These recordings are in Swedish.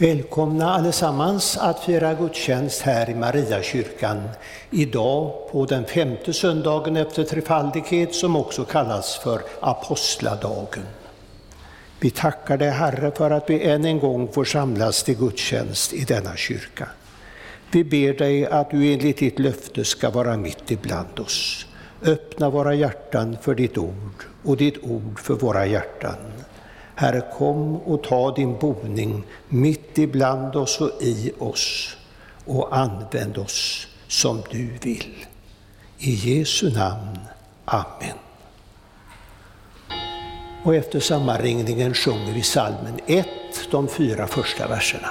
Välkomna allesammans att fira gudstjänst här i Mariakyrkan idag på den femte söndagen efter trefaldighet som också kallas för apostladagen. Vi tackar dig Herre för att vi än en gång får samlas till gudstjänst i denna kyrka. Vi ber dig att du enligt ditt löfte ska vara mitt ibland oss. Öppna våra hjärtan för ditt ord och ditt ord för våra hjärtan. Herre, kom och ta din boning mitt ibland oss och i oss och använd oss som du vill. I Jesu namn. Amen. Och efter sammanringningen sjunger vi salmen 1, de fyra första verserna.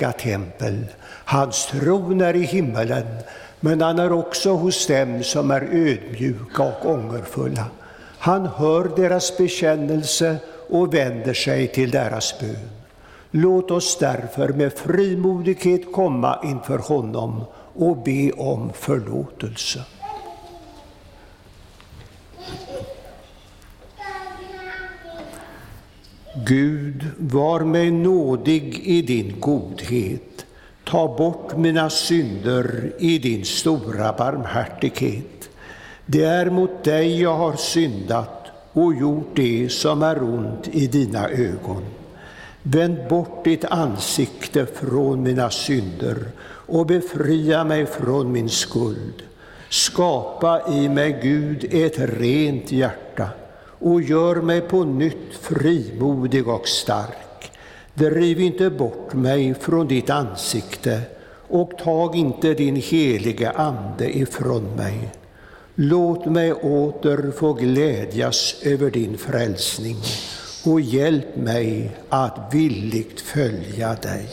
Heliga tempel, hans tron är i himmelen, men han är också hos dem som är ödmjuka och ångerfulla. Han hör deras bekännelse och vänder sig till deras bön. Låt oss därför med frimodighet komma inför honom och be om förlåtelse. Gud, var mig nådig i din godhet. Ta bort mina synder i din stora barmhärtighet. Det är mot dig jag har syndat och gjort det som är ont i dina ögon. Vänd bort ditt ansikte från mina synder och befria mig från min skuld. Skapa i mig, Gud, ett rent hjärta och gör mig på nytt frimodig och stark. Driv inte bort mig från ditt ansikte och tag inte din helige Ande ifrån mig. Låt mig åter få glädjas över din frälsning och hjälp mig att villigt följa dig.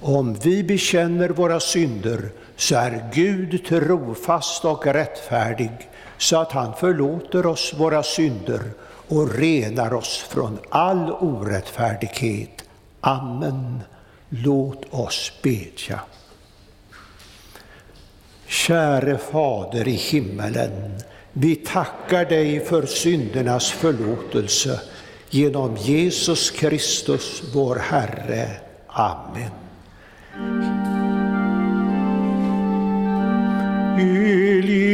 Om vi bekänner våra synder så är Gud trofast och rättfärdig så att han förlåter oss våra synder och renar oss från all orättfärdighet. Amen. Låt oss bedja. Käre Fader i himmelen, vi tackar dig för syndernas förlåtelse genom Jesus Kristus, vår Herre. Amen. Helige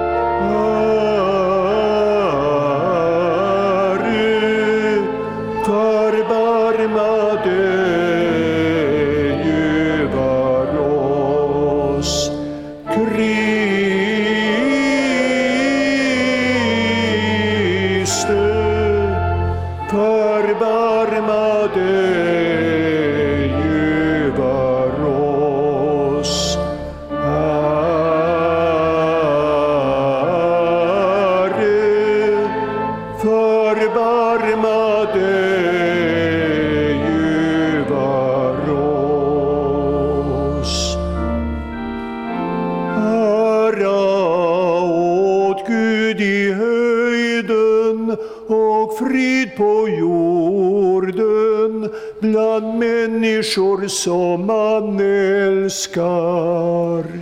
Människor som man älskar.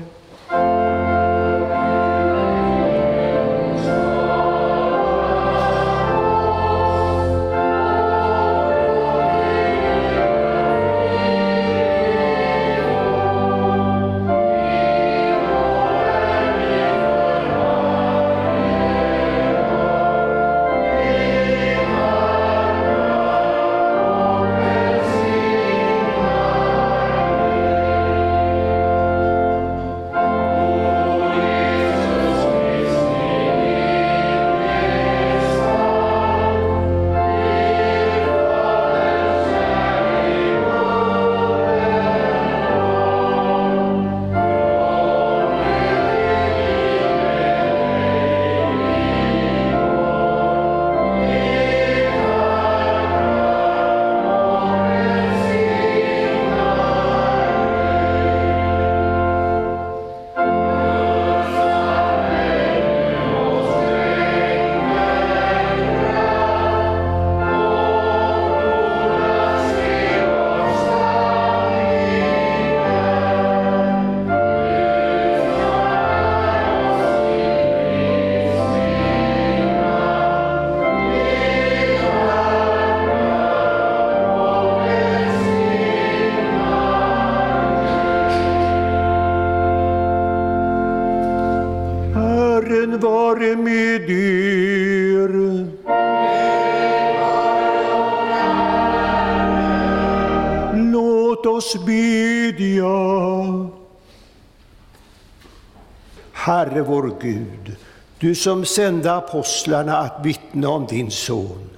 Du som sände apostlarna att vittna om din son.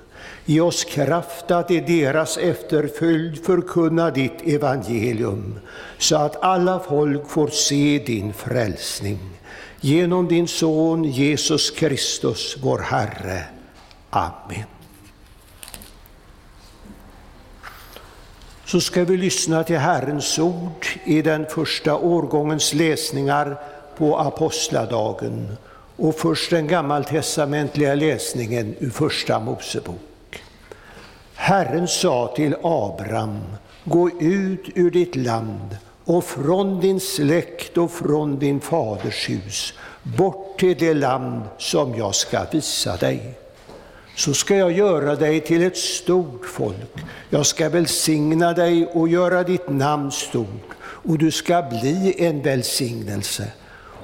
Ge oss kraft att i deras efterföljd förkunna ditt evangelium, så att alla folk får se din frälsning. Genom din son Jesus Kristus, vår Herre. Amen. Så ska vi lyssna till Herrens ord i den första årgångens läsningar på apostladagen och först den gammaltestamentliga läsningen ur Första Mosebok. Herren sa till Abraham, gå ut ur ditt land och från din släkt och från din faders hus, bort till det land som jag ska visa dig. Så ska jag göra dig till ett stort folk. Jag ska välsigna dig och göra ditt namn stort, och du ska bli en välsignelse.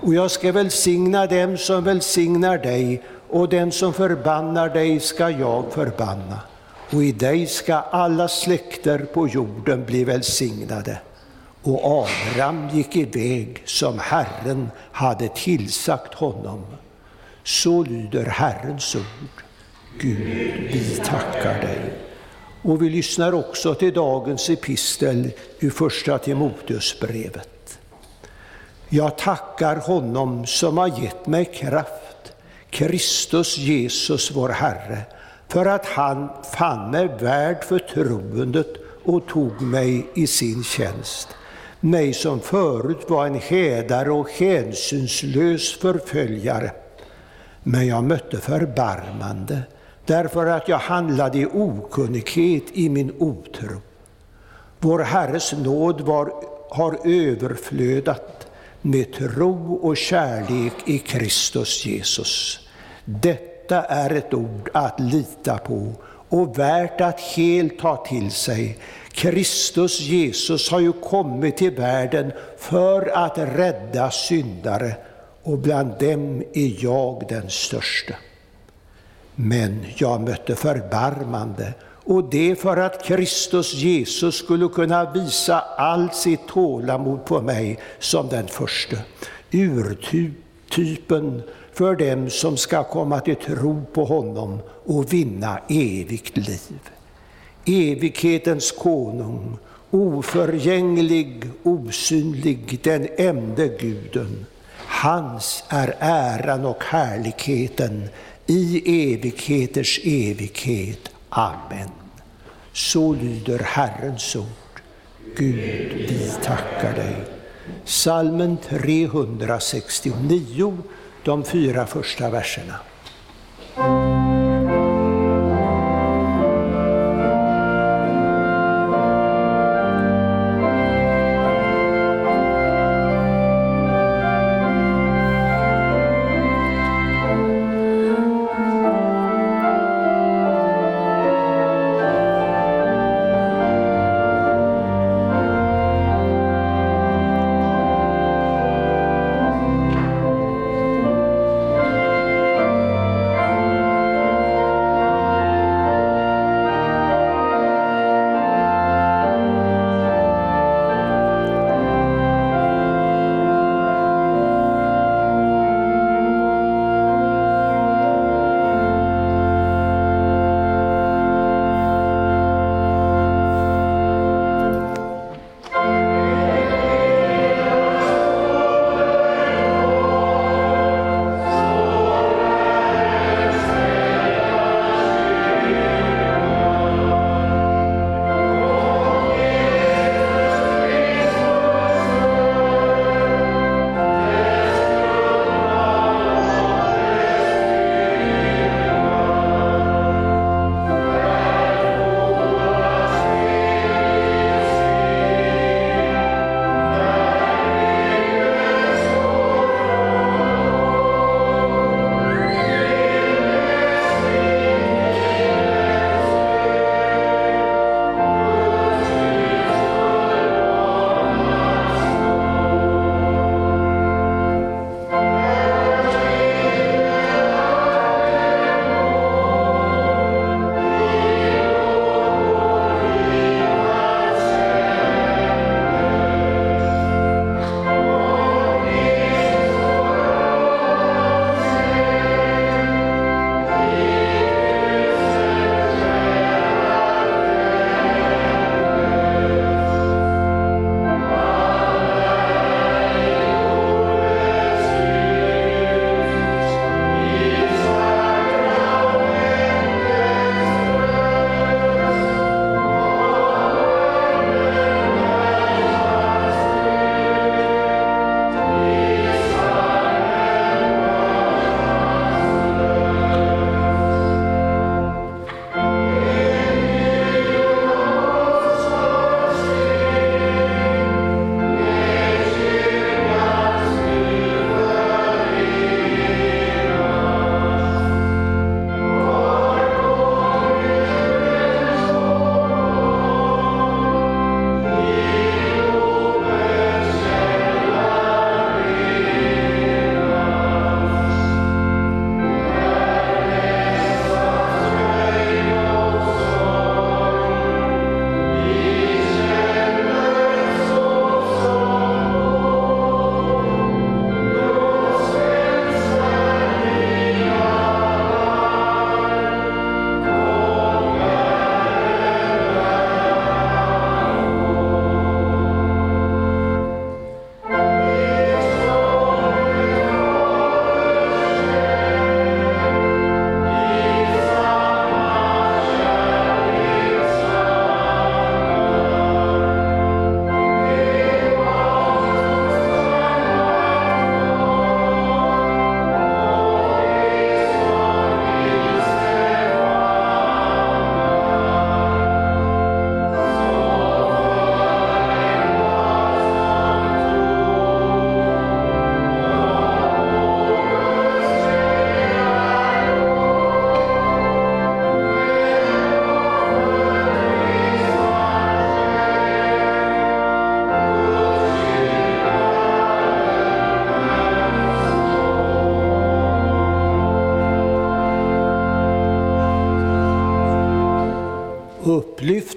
Och jag ska välsigna dem som välsignar dig, och den som förbannar dig ska jag förbanna. Och i dig ska alla släkter på jorden bli välsignade. Och Abraham gick iväg som Herren hade tillsagt honom. Så lyder Herrens ord. Gud, vi tackar dig. Och vi lyssnar också till dagens epistel ur Första Timoteusbrevet. Jag tackar honom som har gett mig kraft, Kristus Jesus vår Herre, för att han fann mig värd förtroendet och tog mig i sin tjänst. Mig som förut var en hädare och hänsynslös förföljare. Men jag mötte förbarmande därför att jag handlade i okunnighet i min otro. Vår Herres nåd var, har överflödat med tro och kärlek i Kristus Jesus. Detta är ett ord att lita på och värt att helt ta till sig. Kristus Jesus har ju kommit till världen för att rädda syndare och bland dem är jag den störste. Men jag mötte förbarmande och det för att Kristus Jesus skulle kunna visa allt sitt tålamod på mig som den första. Urtypen för dem som ska komma till tro på honom och vinna evigt liv. Evighetens konung, oförgänglig, osynlig, den enda guden. Hans är äran och härligheten i evigheters evighet. Amen. Så lyder Herrens ord. Gud, vi tackar dig. Salmen 369, de fyra första verserna.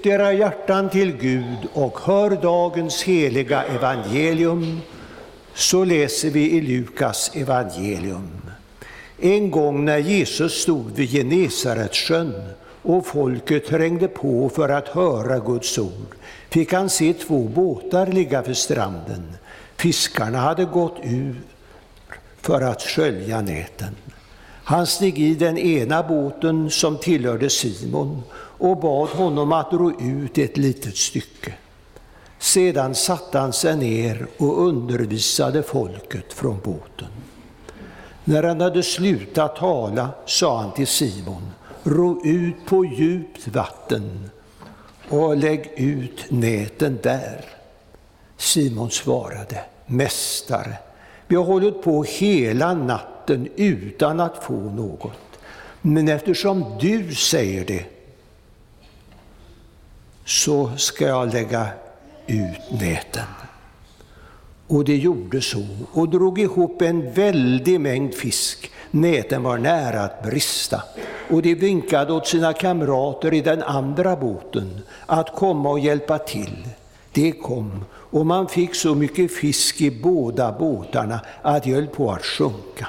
Lyft era hjärtan till Gud och hör dagens heliga evangelium. Så läser vi i Lukas evangelium. En gång när Jesus stod vid Genesaretsjön och folket trängde på för att höra Guds ord fick han se två båtar ligga vid stranden. Fiskarna hade gått ur för att skölja näten. Han steg i den ena båten som tillhörde Simon och bad honom att ro ut ett litet stycke. Sedan satte han sig ner och undervisade folket från båten. När han hade slutat tala sa han till Simon, ro ut på djupt vatten och lägg ut näten där. Simon svarade, Mästare, vi har hållit på hela natten utan att få något. Men eftersom du säger det, så ska jag lägga ut näten. Och det gjorde så och drog ihop en väldig mängd fisk. Näten var nära att brista och de vinkade åt sina kamrater i den andra båten att komma och hjälpa till. De kom och man fick så mycket fisk i båda båtarna att de höll på att sjunka.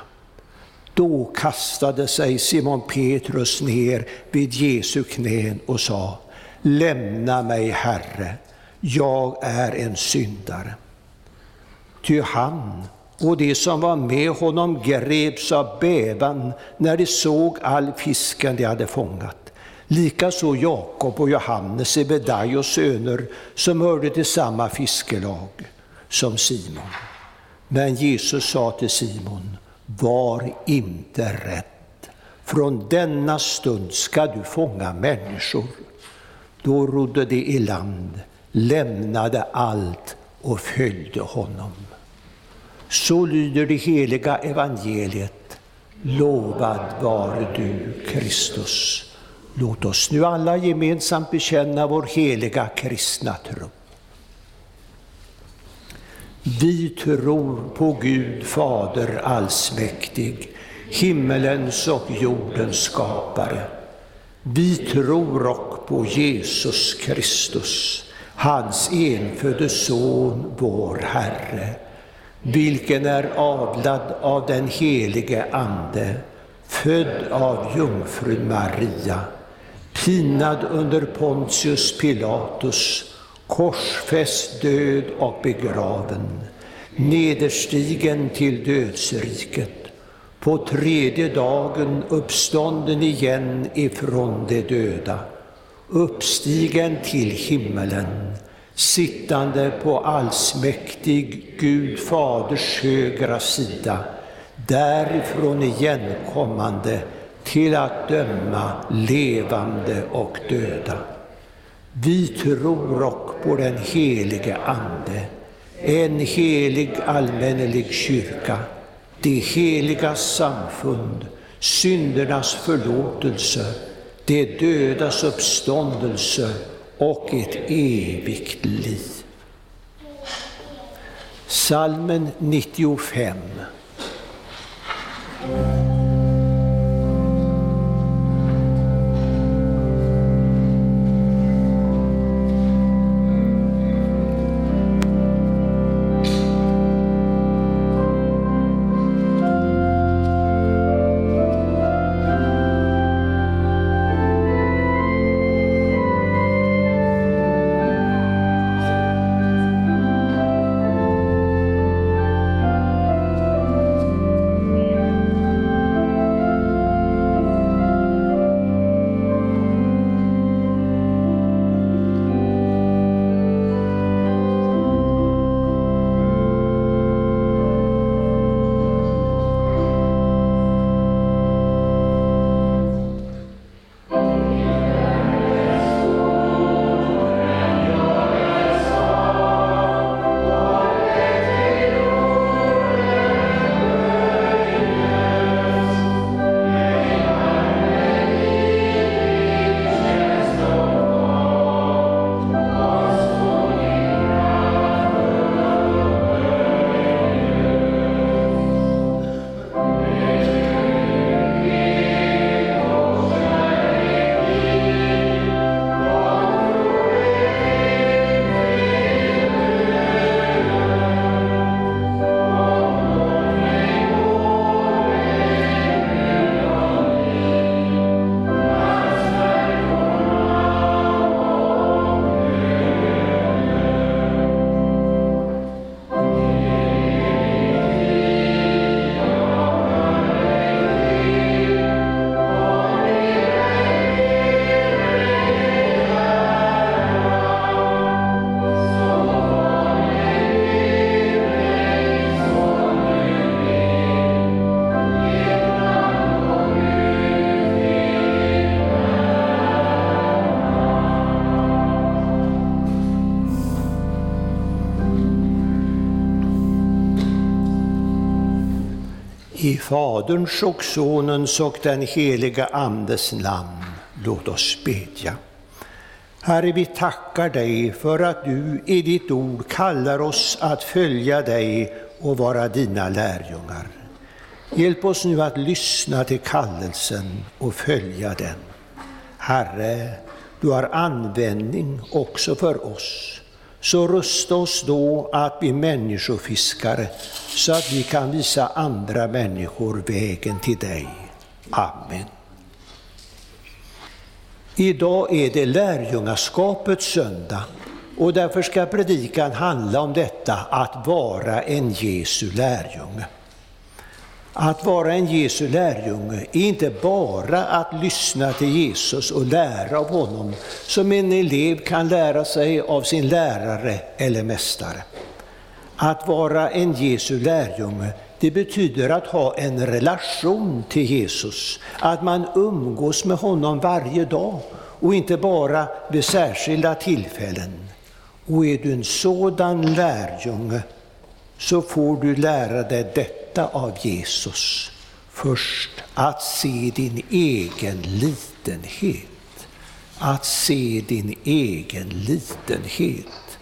Då kastade sig Simon Petrus ner vid Jesu knän och sa Lämna mig, Herre, jag är en syndare. Ty han och de som var med honom greps av bävan när de såg all fisken de hade fångat. Likaså Jakob och Johannes, Sebedaios söner, som hörde till samma fiskelag som Simon. Men Jesus sa till Simon, var inte rädd. Från denna stund ska du fånga människor. Då rodde de i land, lämnade allt och följde honom. Så lyder det heliga evangeliet. Lovad var du, Kristus. Låt oss nu alla gemensamt bekänna vår heliga kristna tro. Vi tror på Gud Fader allsmäktig, himmelens och jordens skapare. Vi tror också på Jesus Kristus, hans enfödde Son, vår Herre, vilken är avlad av den helige Ande, född av jungfrun Maria, pinad under Pontius Pilatus, korsfäst, död och begraven, nederstigen till dödsriket, på tredje dagen uppstånden igen ifrån de döda, uppstigen till himmelen, sittande på allsmäktig Gud Faders högra sida, därifrån igenkommande till att döma levande och döda. Vi tror och på den helige Ande, en helig allmännelig kyrka, det heliga samfund, syndernas förlåtelse, de dödas uppståndelse och ett evigt liv. Salmen 95 I Faderns och Sonens och den heliga Andes namn, låt oss bedja. Herre, vi tackar dig för att du i ditt ord kallar oss att följa dig och vara dina lärjungar. Hjälp oss nu att lyssna till kallelsen och följa den. Herre, du har användning också för oss. Så rusta oss då att bli människofiskare så att vi kan visa andra människor vägen till dig. Amen. Idag är det lärjungaskapets söndag och därför ska predikan handla om detta att vara en Jesu lärjunge. Att vara en Jesu lärjunge är inte bara att lyssna till Jesus och lära av honom, som en elev kan lära sig av sin lärare eller mästare. Att vara en Jesu lärjunge, det betyder att ha en relation till Jesus, att man umgås med honom varje dag och inte bara vid särskilda tillfällen. Och är du en sådan lärjunge så får du lära dig detta av Jesus. Först att se din egen litenhet. Att se din egen litenhet.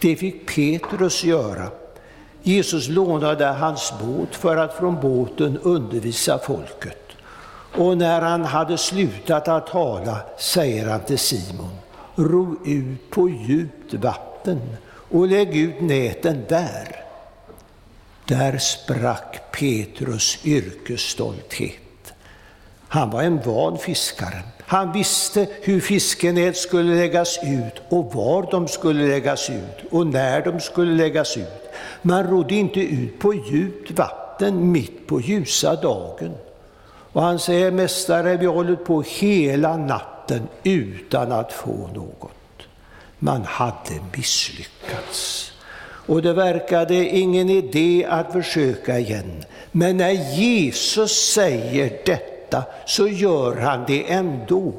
Det fick Petrus göra. Jesus lånade hans båt för att från båten undervisa folket. Och när han hade slutat att tala säger han till Simon, ro ut på djupt vatten och lägg ut näten där. Där sprack Petrus yrkesstolthet. Han var en van fiskare. Han visste hur fiskenät skulle läggas ut och var de skulle läggas ut och när de skulle läggas ut. Man rodde inte ut på djupt vatten mitt på ljusa dagen. Och han säger, Mästare, vi har hållit på hela natten utan att få något. Man hade misslyckats och det verkade ingen idé att försöka igen. Men när Jesus säger detta så gör han det ändå.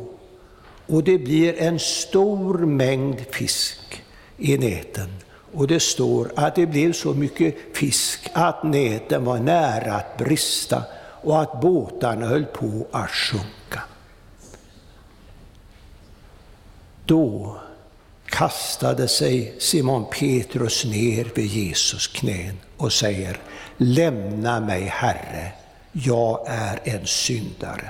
Och det blir en stor mängd fisk i näten. Och det står att det blev så mycket fisk att näten var nära att brista och att båtarna höll på att sjunka. Då kastade sig Simon Petrus ner vid Jesus knän och säger Lämna mig, Herre, jag är en syndare.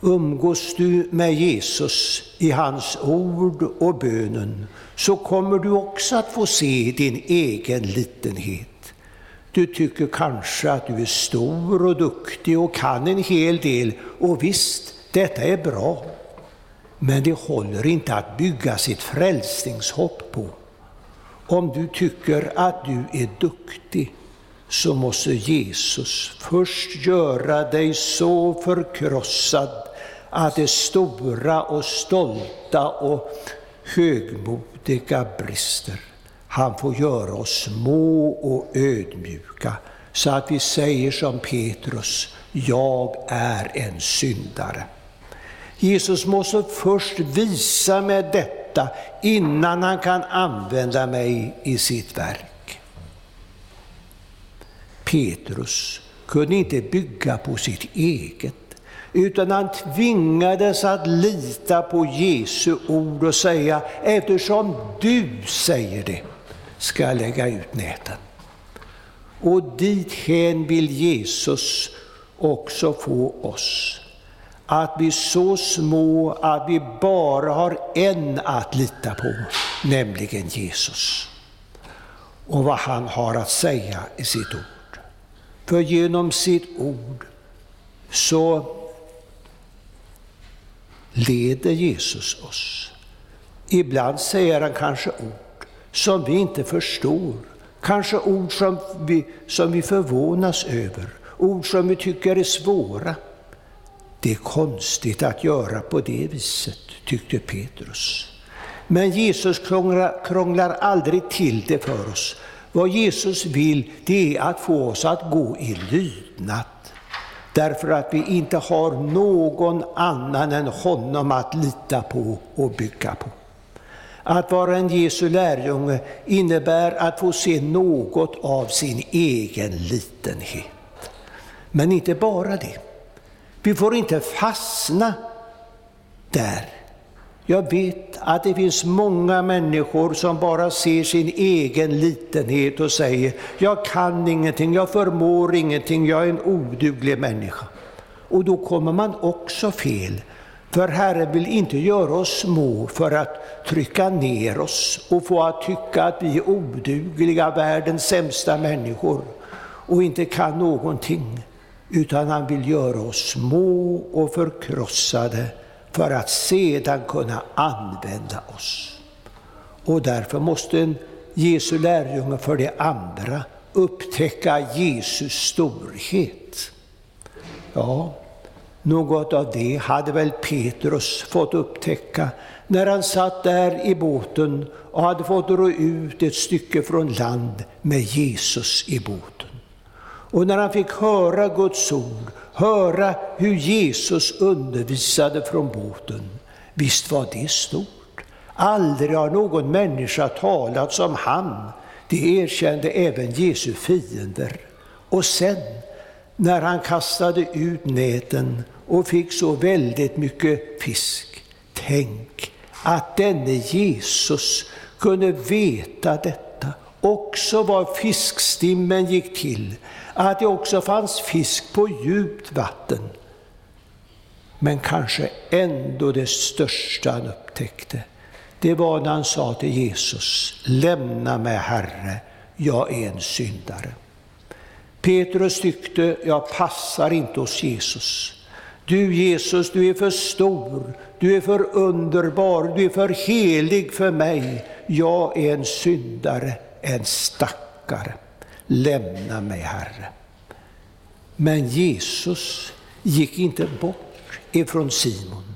Umgås du med Jesus i hans ord och bönen så kommer du också att få se din egen litenhet. Du tycker kanske att du är stor och duktig och kan en hel del och visst, detta är bra. Men det håller inte att bygga sitt frälsningshopp på. Om du tycker att du är duktig så måste Jesus först göra dig så förkrossad att det stora och stolta och högmodiga brister. Han får göra oss små och ödmjuka så att vi säger som Petrus, jag är en syndare. Jesus måste först visa mig detta innan han kan använda mig i sitt verk. Petrus kunde inte bygga på sitt eget, utan han tvingades att lita på Jesu ord och säga, eftersom du säger det, ska jag lägga ut näten. Och dithän vill Jesus också få oss att bli så små att vi bara har en att lita på, nämligen Jesus. Och vad han har att säga i sitt ord. För genom sitt ord så leder Jesus oss. Ibland säger han kanske ord som vi inte förstår, kanske ord som vi, som vi förvånas över, ord som vi tycker är svåra. Det är konstigt att göra på det viset, tyckte Petrus. Men Jesus krånglar, krånglar aldrig till det för oss. Vad Jesus vill, det är att få oss att gå i lydnad. Därför att vi inte har någon annan än honom att lita på och bygga på. Att vara en Jesu lärjunge innebär att få se något av sin egen litenhet. Men inte bara det. Vi får inte fastna där. Jag vet att det finns många människor som bara ser sin egen litenhet och säger jag kan ingenting, jag förmår ingenting, jag är en oduglig människa. Och då kommer man också fel. För Herren vill inte göra oss små för att trycka ner oss och få att tycka att vi är odugliga, världens sämsta människor och inte kan någonting. Utan han vill göra oss små och förkrossade för att sedan kunna använda oss. Och därför måste en Jesu lärjunge för det andra upptäcka Jesus storhet. Ja, något av det hade väl Petrus fått upptäcka när han satt där i båten och hade fått ro ut ett stycke från land med Jesus i båten. Och när han fick höra Guds ord, höra hur Jesus undervisade från båten, visst var det stort. Aldrig har någon människa talat som han. Det erkände även Jesu fiender. Och sen, när han kastade ut näten och fick så väldigt mycket fisk, tänk att denne Jesus kunde veta detta, också var fiskstimmen gick till, att det också fanns fisk på djupt vatten. Men kanske ändå det största han upptäckte, det var när han sa till Jesus, lämna mig Herre, jag är en syndare. Petrus tyckte, jag passar inte hos Jesus. Du Jesus, du är för stor, du är för underbar, du är för helig för mig. Jag är en syndare, en stackare lämna mig Herre. Men Jesus gick inte bort ifrån Simon.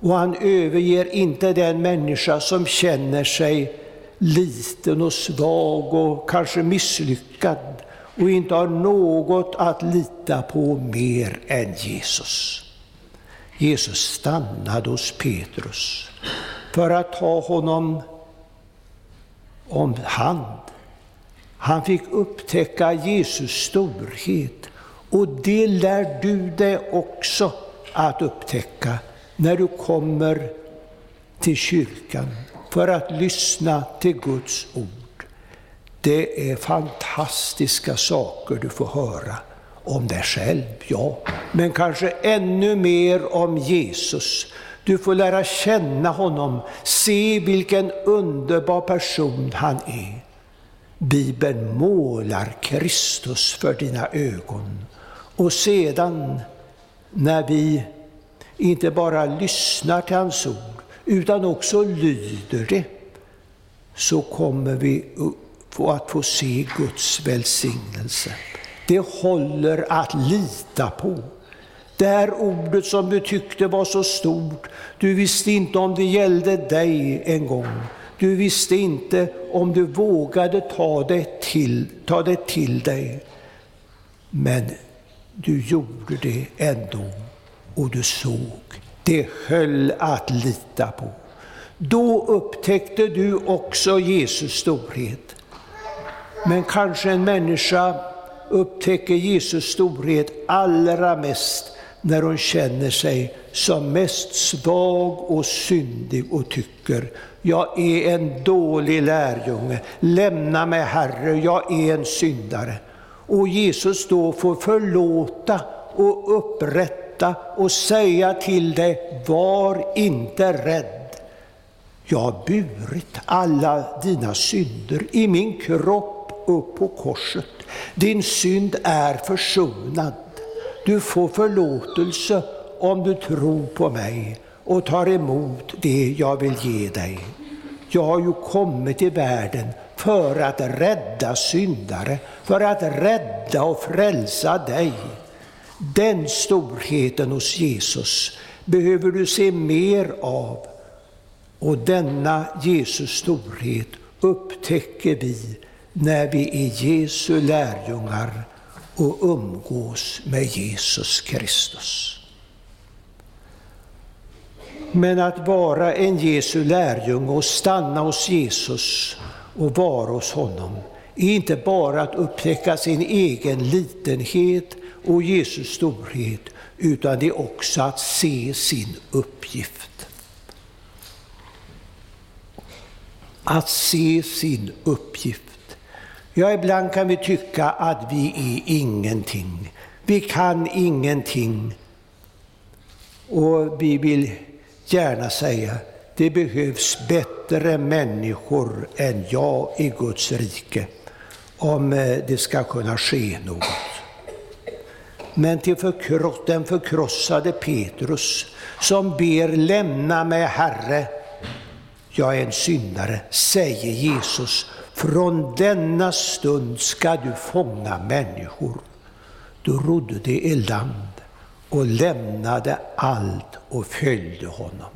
Och han överger inte den människa som känner sig liten och svag och kanske misslyckad och inte har något att lita på mer än Jesus. Jesus stannade hos Petrus för att ta honom om hand han fick upptäcka Jesus storhet och det lär du dig också att upptäcka när du kommer till kyrkan för att lyssna till Guds ord. Det är fantastiska saker du får höra om dig själv, ja, men kanske ännu mer om Jesus. Du får lära känna honom, se vilken underbar person han är. Bibeln målar Kristus för dina ögon. Och sedan, när vi inte bara lyssnar till hans ord, utan också lyder det, så kommer vi att få se Guds välsignelse. Det håller att lita på. Det här ordet som du tyckte var så stort, du visste inte om det gällde dig en gång. Du visste inte om du vågade ta det till, ta det till dig. Men du gjorde det ändå och du såg. Det höll att lita på. Då upptäckte du också Jesus storhet. Men kanske en människa upptäcker Jesus storhet allra mest när hon känner sig som mest svag och syndig och tycker jag är en dålig lärjunge, lämna mig Herre, jag är en syndare. Och Jesus då får förlåta och upprätta och säga till dig, var inte rädd. Jag har burit alla dina synder i min kropp upp på korset. Din synd är försonad. Du får förlåtelse om du tror på mig och tar emot det jag vill ge dig. Jag har ju kommit till världen för att rädda syndare, för att rädda och frälsa dig. Den storheten hos Jesus behöver du se mer av. Och denna Jesus storhet upptäcker vi när vi är Jesu lärjungar och umgås med Jesus Kristus. Men att vara en Jesu lärjunge och stanna hos Jesus och vara hos honom är inte bara att upptäcka sin egen litenhet och Jesus storhet, utan det är också att se sin uppgift. Att se sin uppgift. Ja, ibland kan vi tycka att vi är ingenting. Vi kan ingenting. Och vi vill gärna säga, det behövs bättre människor än jag i Guds rike om eh, det ska kunna ske något. Men till den förkrossade Petrus som ber lämna mig Herre, jag är en syndare, säger Jesus, från denna stund ska du fånga människor. Då rodde de i land och lämnade allt och följde honom.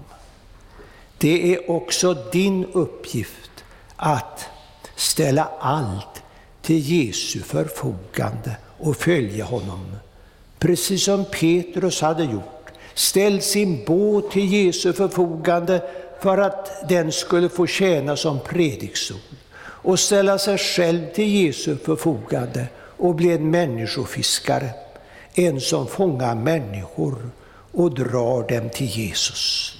Det är också din uppgift att ställa allt till Jesu förfogande och följa honom. Precis som Petrus hade gjort, ställt sin båt till Jesu förfogande för att den skulle få tjäna som predikstol, och ställa sig själv till Jesu förfogande och bli en människofiskare, en som fångar människor och drar dem till Jesus.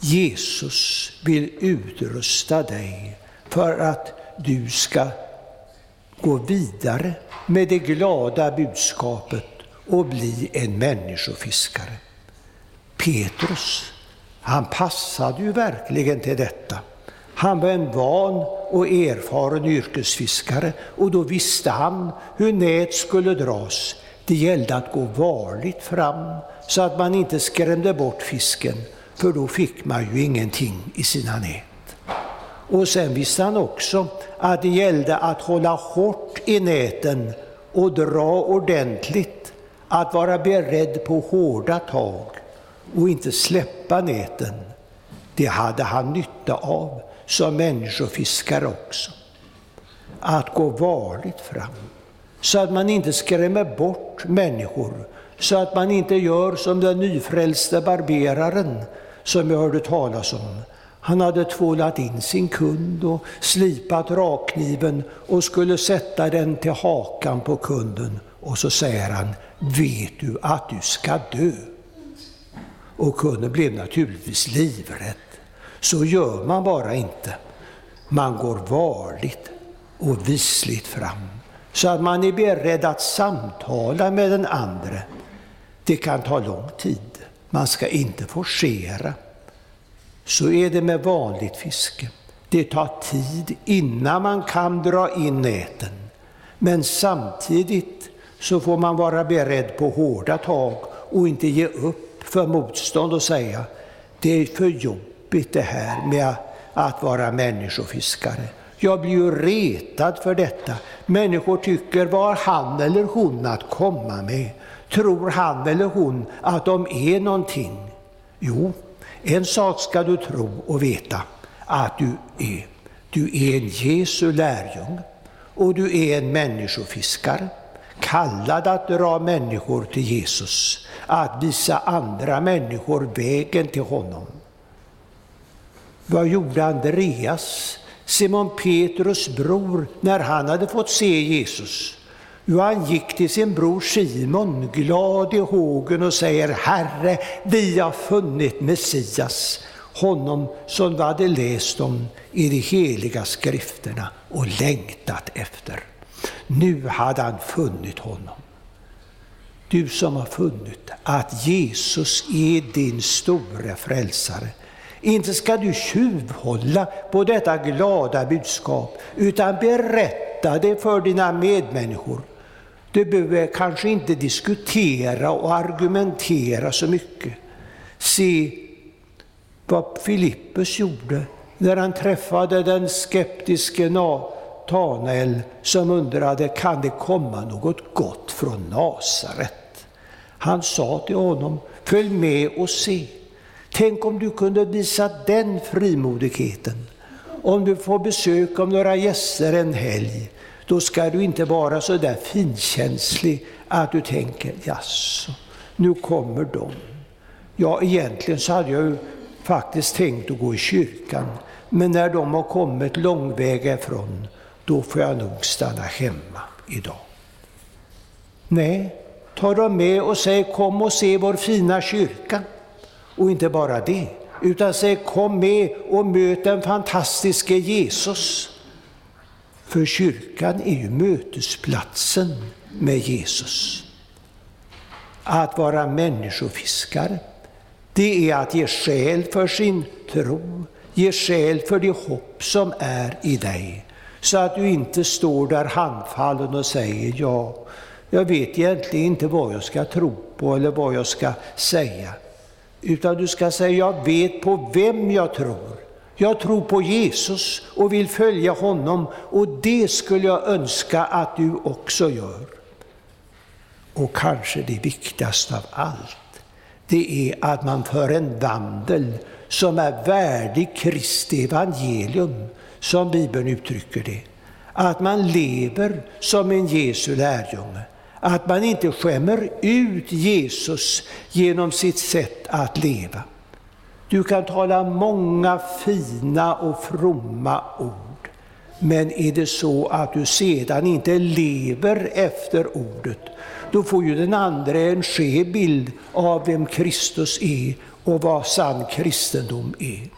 Jesus vill utrusta dig för att du ska gå vidare med det glada budskapet och bli en människofiskare. Petrus, han passade ju verkligen till detta. Han var en van och erfaren yrkesfiskare och då visste han hur nät skulle dras. Det gällde att gå varligt fram så att man inte skrämde bort fisken, för då fick man ju ingenting i sina nät. Och sen visste han också att det gällde att hålla hårt i näten och dra ordentligt, att vara beredd på hårda tag och inte släppa näten. Det hade han nytta av som människofiskare också. Att gå varligt fram, så att man inte skrämmer bort människor, så att man inte gör som den nyfrälste barberaren som jag hörde talas om. Han hade tvålat in sin kund och slipat rakkniven och skulle sätta den till hakan på kunden. Och så säger han, vet du att du ska dö? Och kunden blev naturligtvis livrädd. Så gör man bara inte. Man går varligt och visligt fram så att man är beredd att samtala med den andre. Det kan ta lång tid. Man ska inte forcera. Så är det med vanligt fiske. Det tar tid innan man kan dra in näten. Men samtidigt så får man vara beredd på hårda tag och inte ge upp för motstånd och säga det är för jobbigt jobbigt det här med att vara människofiskare. Jag blir ju retad för detta. Människor tycker, vad har han eller hon att komma med? Tror han eller hon att de är någonting? Jo, en sak ska du tro och veta att du är. Du är en Jesu lärjung och du är en människofiskare, kallad att dra människor till Jesus, att visa andra människor vägen till honom. Vad gjorde Andreas, Simon Petrus bror, när han hade fått se Jesus? Jo, han gick till sin bror Simon, glad i hågen och säger Herre, vi har funnit Messias, honom som vi hade läst om i de heliga skrifterna och längtat efter. Nu hade han funnit honom. Du som har funnit att Jesus är din store frälsare, inte ska du tjuvhålla på detta glada budskap, utan berätta det för dina medmänniskor. Du behöver kanske inte diskutera och argumentera så mycket. Se vad Filippus gjorde när han träffade den skeptiske Natanael som undrade, kan det komma något gott från Nasaret? Han sa till honom, följ med och se. Tänk om du kunde visa den frimodigheten. Om du får besök av några gäster en helg, då ska du inte vara så där finkänslig att du tänker, jaså, nu kommer de. Ja, egentligen så hade jag ju faktiskt tänkt att gå i kyrkan, men när de har kommit långväga ifrån, då får jag nog stanna hemma idag. Nej, ta dem med och säg kom och se vår fina kyrka. Och inte bara det, utan säg kom med och möt den fantastiske Jesus. För kyrkan är ju mötesplatsen med Jesus. Att vara människofiskare, det är att ge skäl för sin tro, ge skäl för det hopp som är i dig. Så att du inte står där handfallen och säger ja, jag vet egentligen inte vad jag ska tro på eller vad jag ska säga. Utan du ska säga, jag vet på vem jag tror. Jag tror på Jesus och vill följa honom och det skulle jag önska att du också gör. Och kanske det viktigaste av allt, det är att man för en vandel som är värdig Kristi evangelium, som Bibeln uttrycker det. Att man lever som en Jesu lärjunge. Att man inte skämmer ut Jesus genom sitt sätt att leva. Du kan tala många fina och fromma ord, men är det så att du sedan inte lever efter ordet, då får ju den andra en skev bild av vem Kristus är och vad sann kristendom är.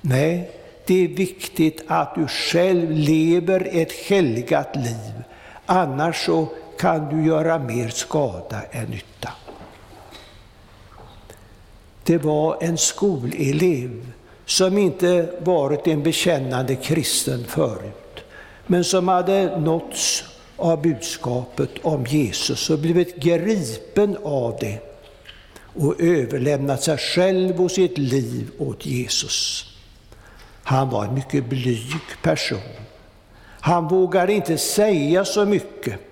Nej, det är viktigt att du själv lever ett helgat liv, annars så kan du göra mer skada än nytta. Det var en skolelev som inte varit en bekännande kristen förut, men som hade nåtts av budskapet om Jesus och blivit gripen av det och överlämnat sig själv och sitt liv åt Jesus. Han var en mycket blyg person. Han vågade inte säga så mycket,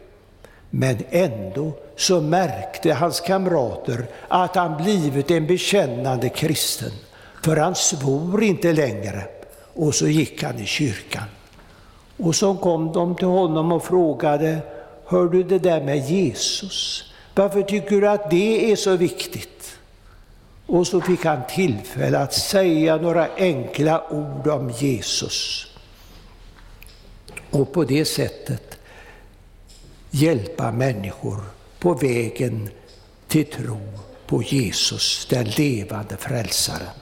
men ändå så märkte hans kamrater att han blivit en bekännande kristen, för han svor inte längre. Och så gick han i kyrkan. Och så kom de till honom och frågade, hör du det där med Jesus? Varför tycker du att det är så viktigt? Och så fick han tillfälle att säga några enkla ord om Jesus. Och på det sättet hjälpa människor på vägen till tro på Jesus, den levande frälsaren.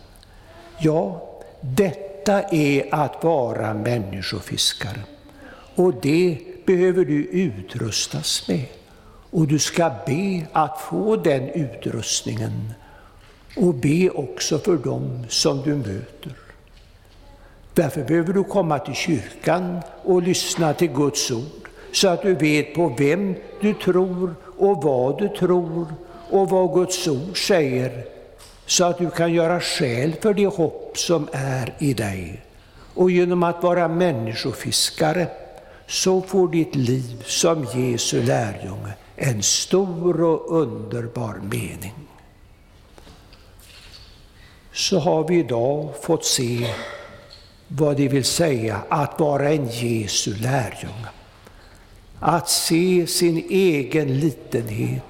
Ja, detta är att vara människofiskare. Och det behöver du utrustas med. Och du ska be att få den utrustningen och be också för dem som du möter. Därför behöver du komma till kyrkan och lyssna till Guds ord så att du vet på vem du tror och vad du tror och vad Guds ord säger så att du kan göra skäl för det hopp som är i dig. Och genom att vara människofiskare så får ditt liv som Jesu lärjunge en stor och underbar mening. Så har vi idag fått se vad det vill säga att vara en Jesu lärjunge. Att se sin egen litenhet,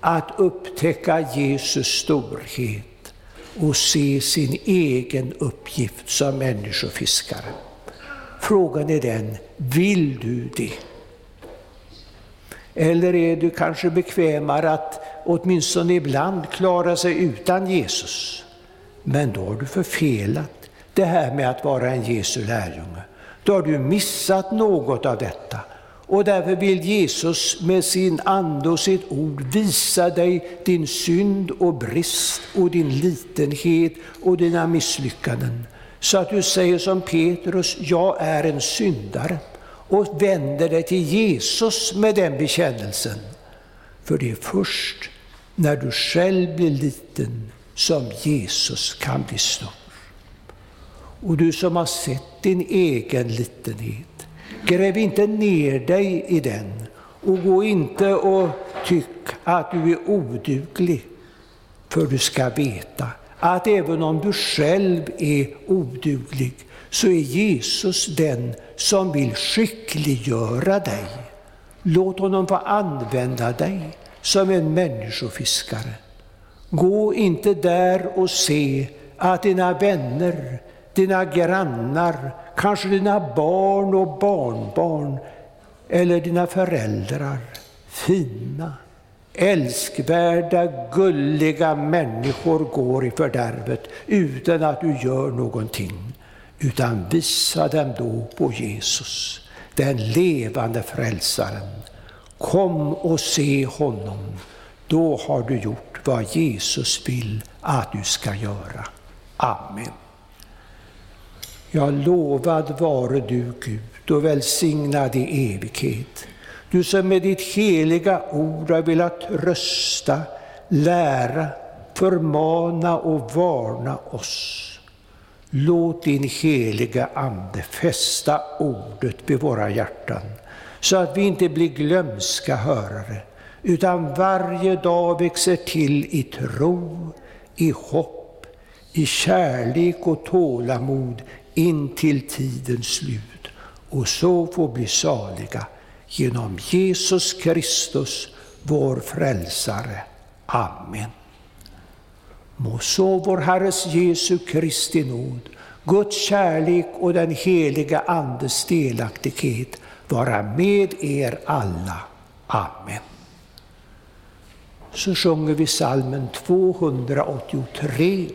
att upptäcka Jesus storhet och se sin egen uppgift som människofiskare. Frågan är den, vill du det? Eller är du kanske bekvämare att åtminstone ibland klara sig utan Jesus? Men då har du förfelat det här med att vara en Jesu lärjunge. Då har du missat något av detta. Och därför vill Jesus med sin ande och sitt ord visa dig din synd och brist och din litenhet och dina misslyckanden. Så att du säger som Petrus, jag är en syndare och vänder dig till Jesus med den bekännelsen. För det är först när du själv blir liten som Jesus kan bli stor. Och du som har sett din egen litenhet, gräv inte ner dig i den och gå inte och tyck att du är oduglig. För du ska veta att även om du själv är oduglig så är Jesus den som vill skickliggöra dig. Låt honom få använda dig som en människofiskare. Gå inte där och se att dina vänner, dina grannar kanske dina barn och barnbarn eller dina föräldrar. Fina, älskvärda, gulliga människor går i fördärvet utan att du gör någonting. Utan visa dem då på Jesus, den levande frälsaren. Kom och se honom. Då har du gjort vad Jesus vill att du ska göra. Amen. Ja, lovad vare du Gud och välsignad i evighet. Du som med ditt heliga ord har velat rösta, lära, förmana och varna oss. Låt din heliga Ande fästa ordet vid våra hjärtan, så att vi inte blir glömska hörare, utan varje dag växer till i tro, i hopp, i kärlek och tålamod in till tidens slut och så få bli saliga genom Jesus Kristus, vår frälsare. Amen. Må så vår Herres Jesu Kristi nåd, Guds kärlek och den heliga Andes delaktighet vara med er alla. Amen. Så sjunger vi salmen 283.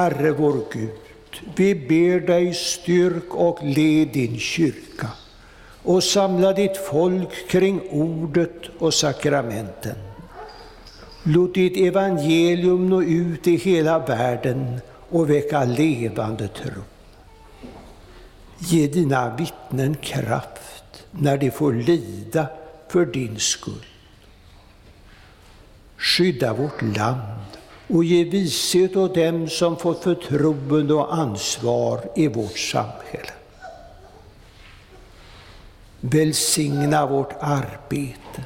Herre vår Gud, vi ber dig styrk och led din kyrka och samla ditt folk kring ordet och sakramenten. Låt ditt evangelium nå ut i hela världen och väcka levande tro. Ge dina vittnen kraft när de får lida för din skull. Skydda vårt land och ge vishet åt dem som fått förtroende och ansvar i vårt samhälle. Välsigna vårt arbete.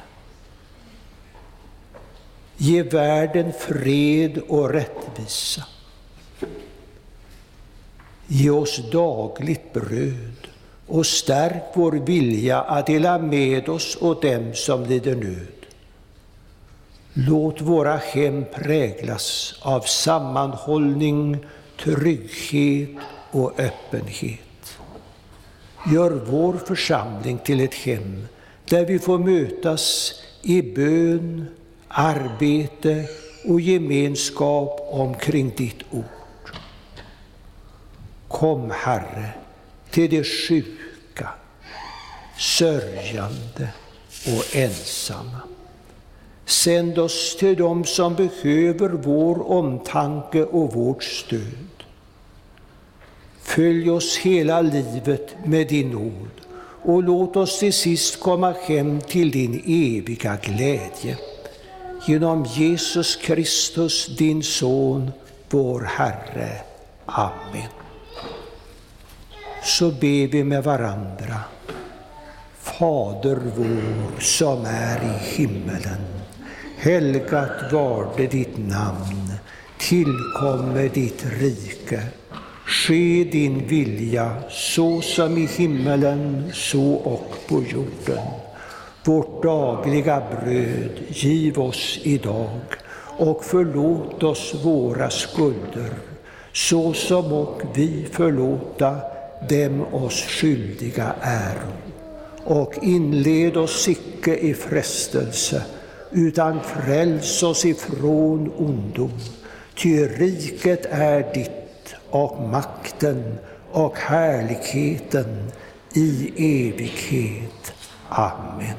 Ge världen fred och rättvisa. Ge oss dagligt bröd och stärk vår vilja att dela med oss åt dem som lider nöd. Låt våra hem präglas av sammanhållning, trygghet och öppenhet. Gör vår församling till ett hem där vi får mötas i bön, arbete och gemenskap omkring ditt ord. Kom, Herre, till de sjuka, sörjande och ensamma. Sänd oss till dem som behöver vår omtanke och vårt stöd. Följ oss hela livet med din nåd och låt oss till sist komma hem till din eviga glädje. Genom Jesus Kristus, din Son, vår Herre. Amen. Så ber vi med varandra. Fader vår som är i himmelen Helgat varde ditt namn, tillkomme ditt rike. Ske din vilja, så som i himmelen, så och på jorden. Vårt dagliga bröd giv oss idag och förlåt oss våra skulder, så som och vi förlåta dem oss skyldiga äro. Och inled oss icke i frestelse, utan fräls oss ifrån ondo. Ty riket är ditt och makten och härligheten i evighet. Amen.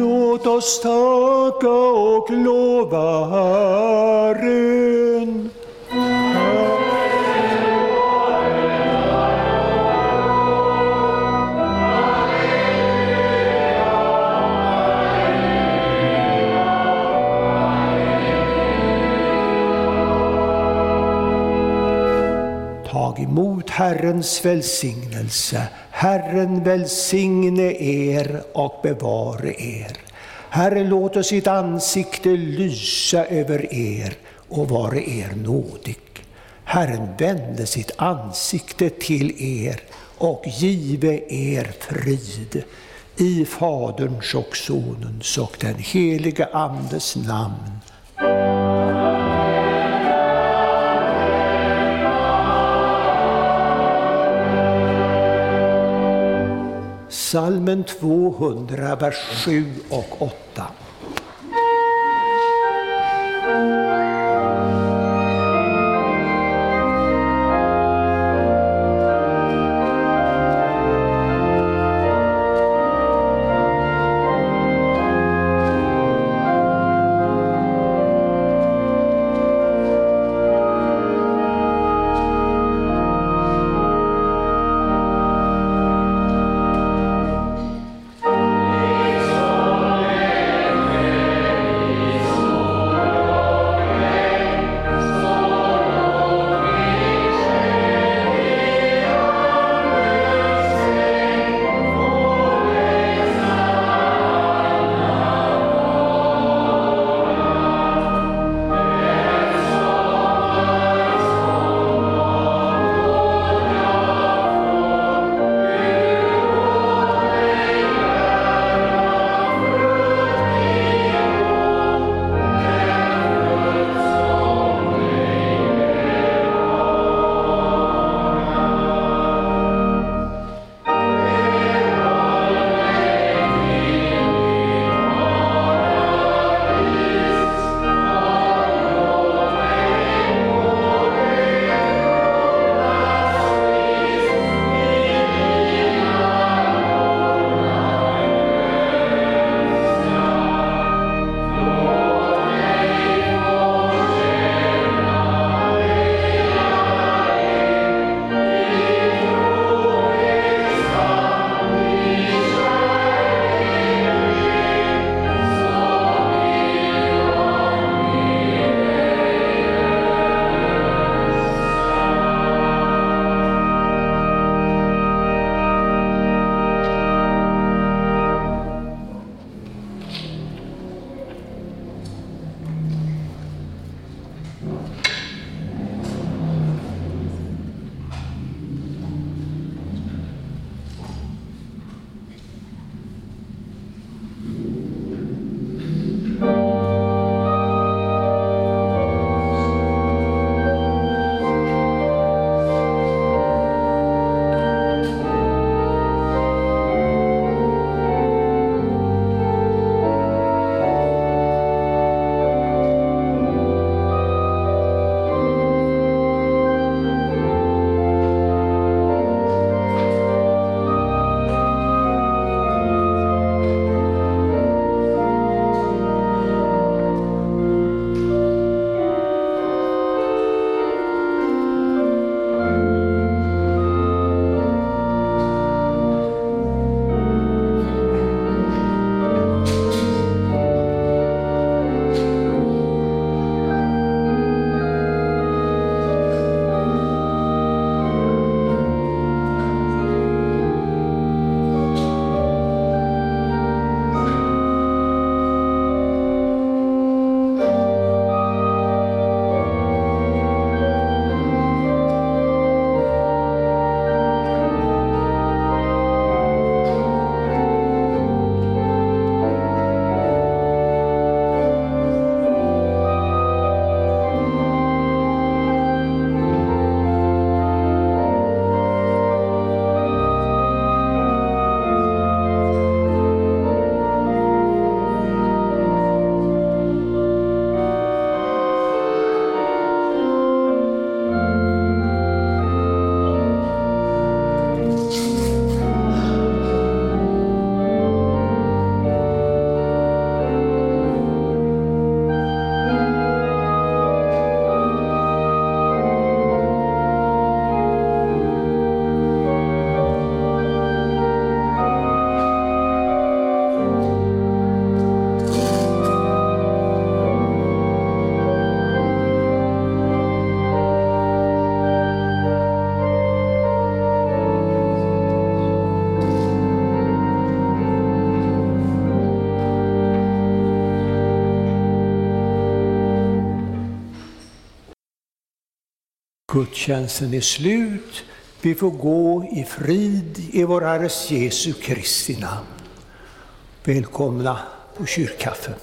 Låt oss tacka och lova Herren. Tag emot Herrens välsignelse. Herren välsigne er och bevare er. Herren låter sitt ansikte lysa över er och vare er nådig. Herren vände sitt ansikte till er och give er frid. I Faderns och Sonens och den helige Andes namn. Salmen 200, vers 7 och 8. Gudstjänsten är slut. Vi får gå i frid i vår Herres Jesu Kristi namn. Välkomna på kyrkkaffe.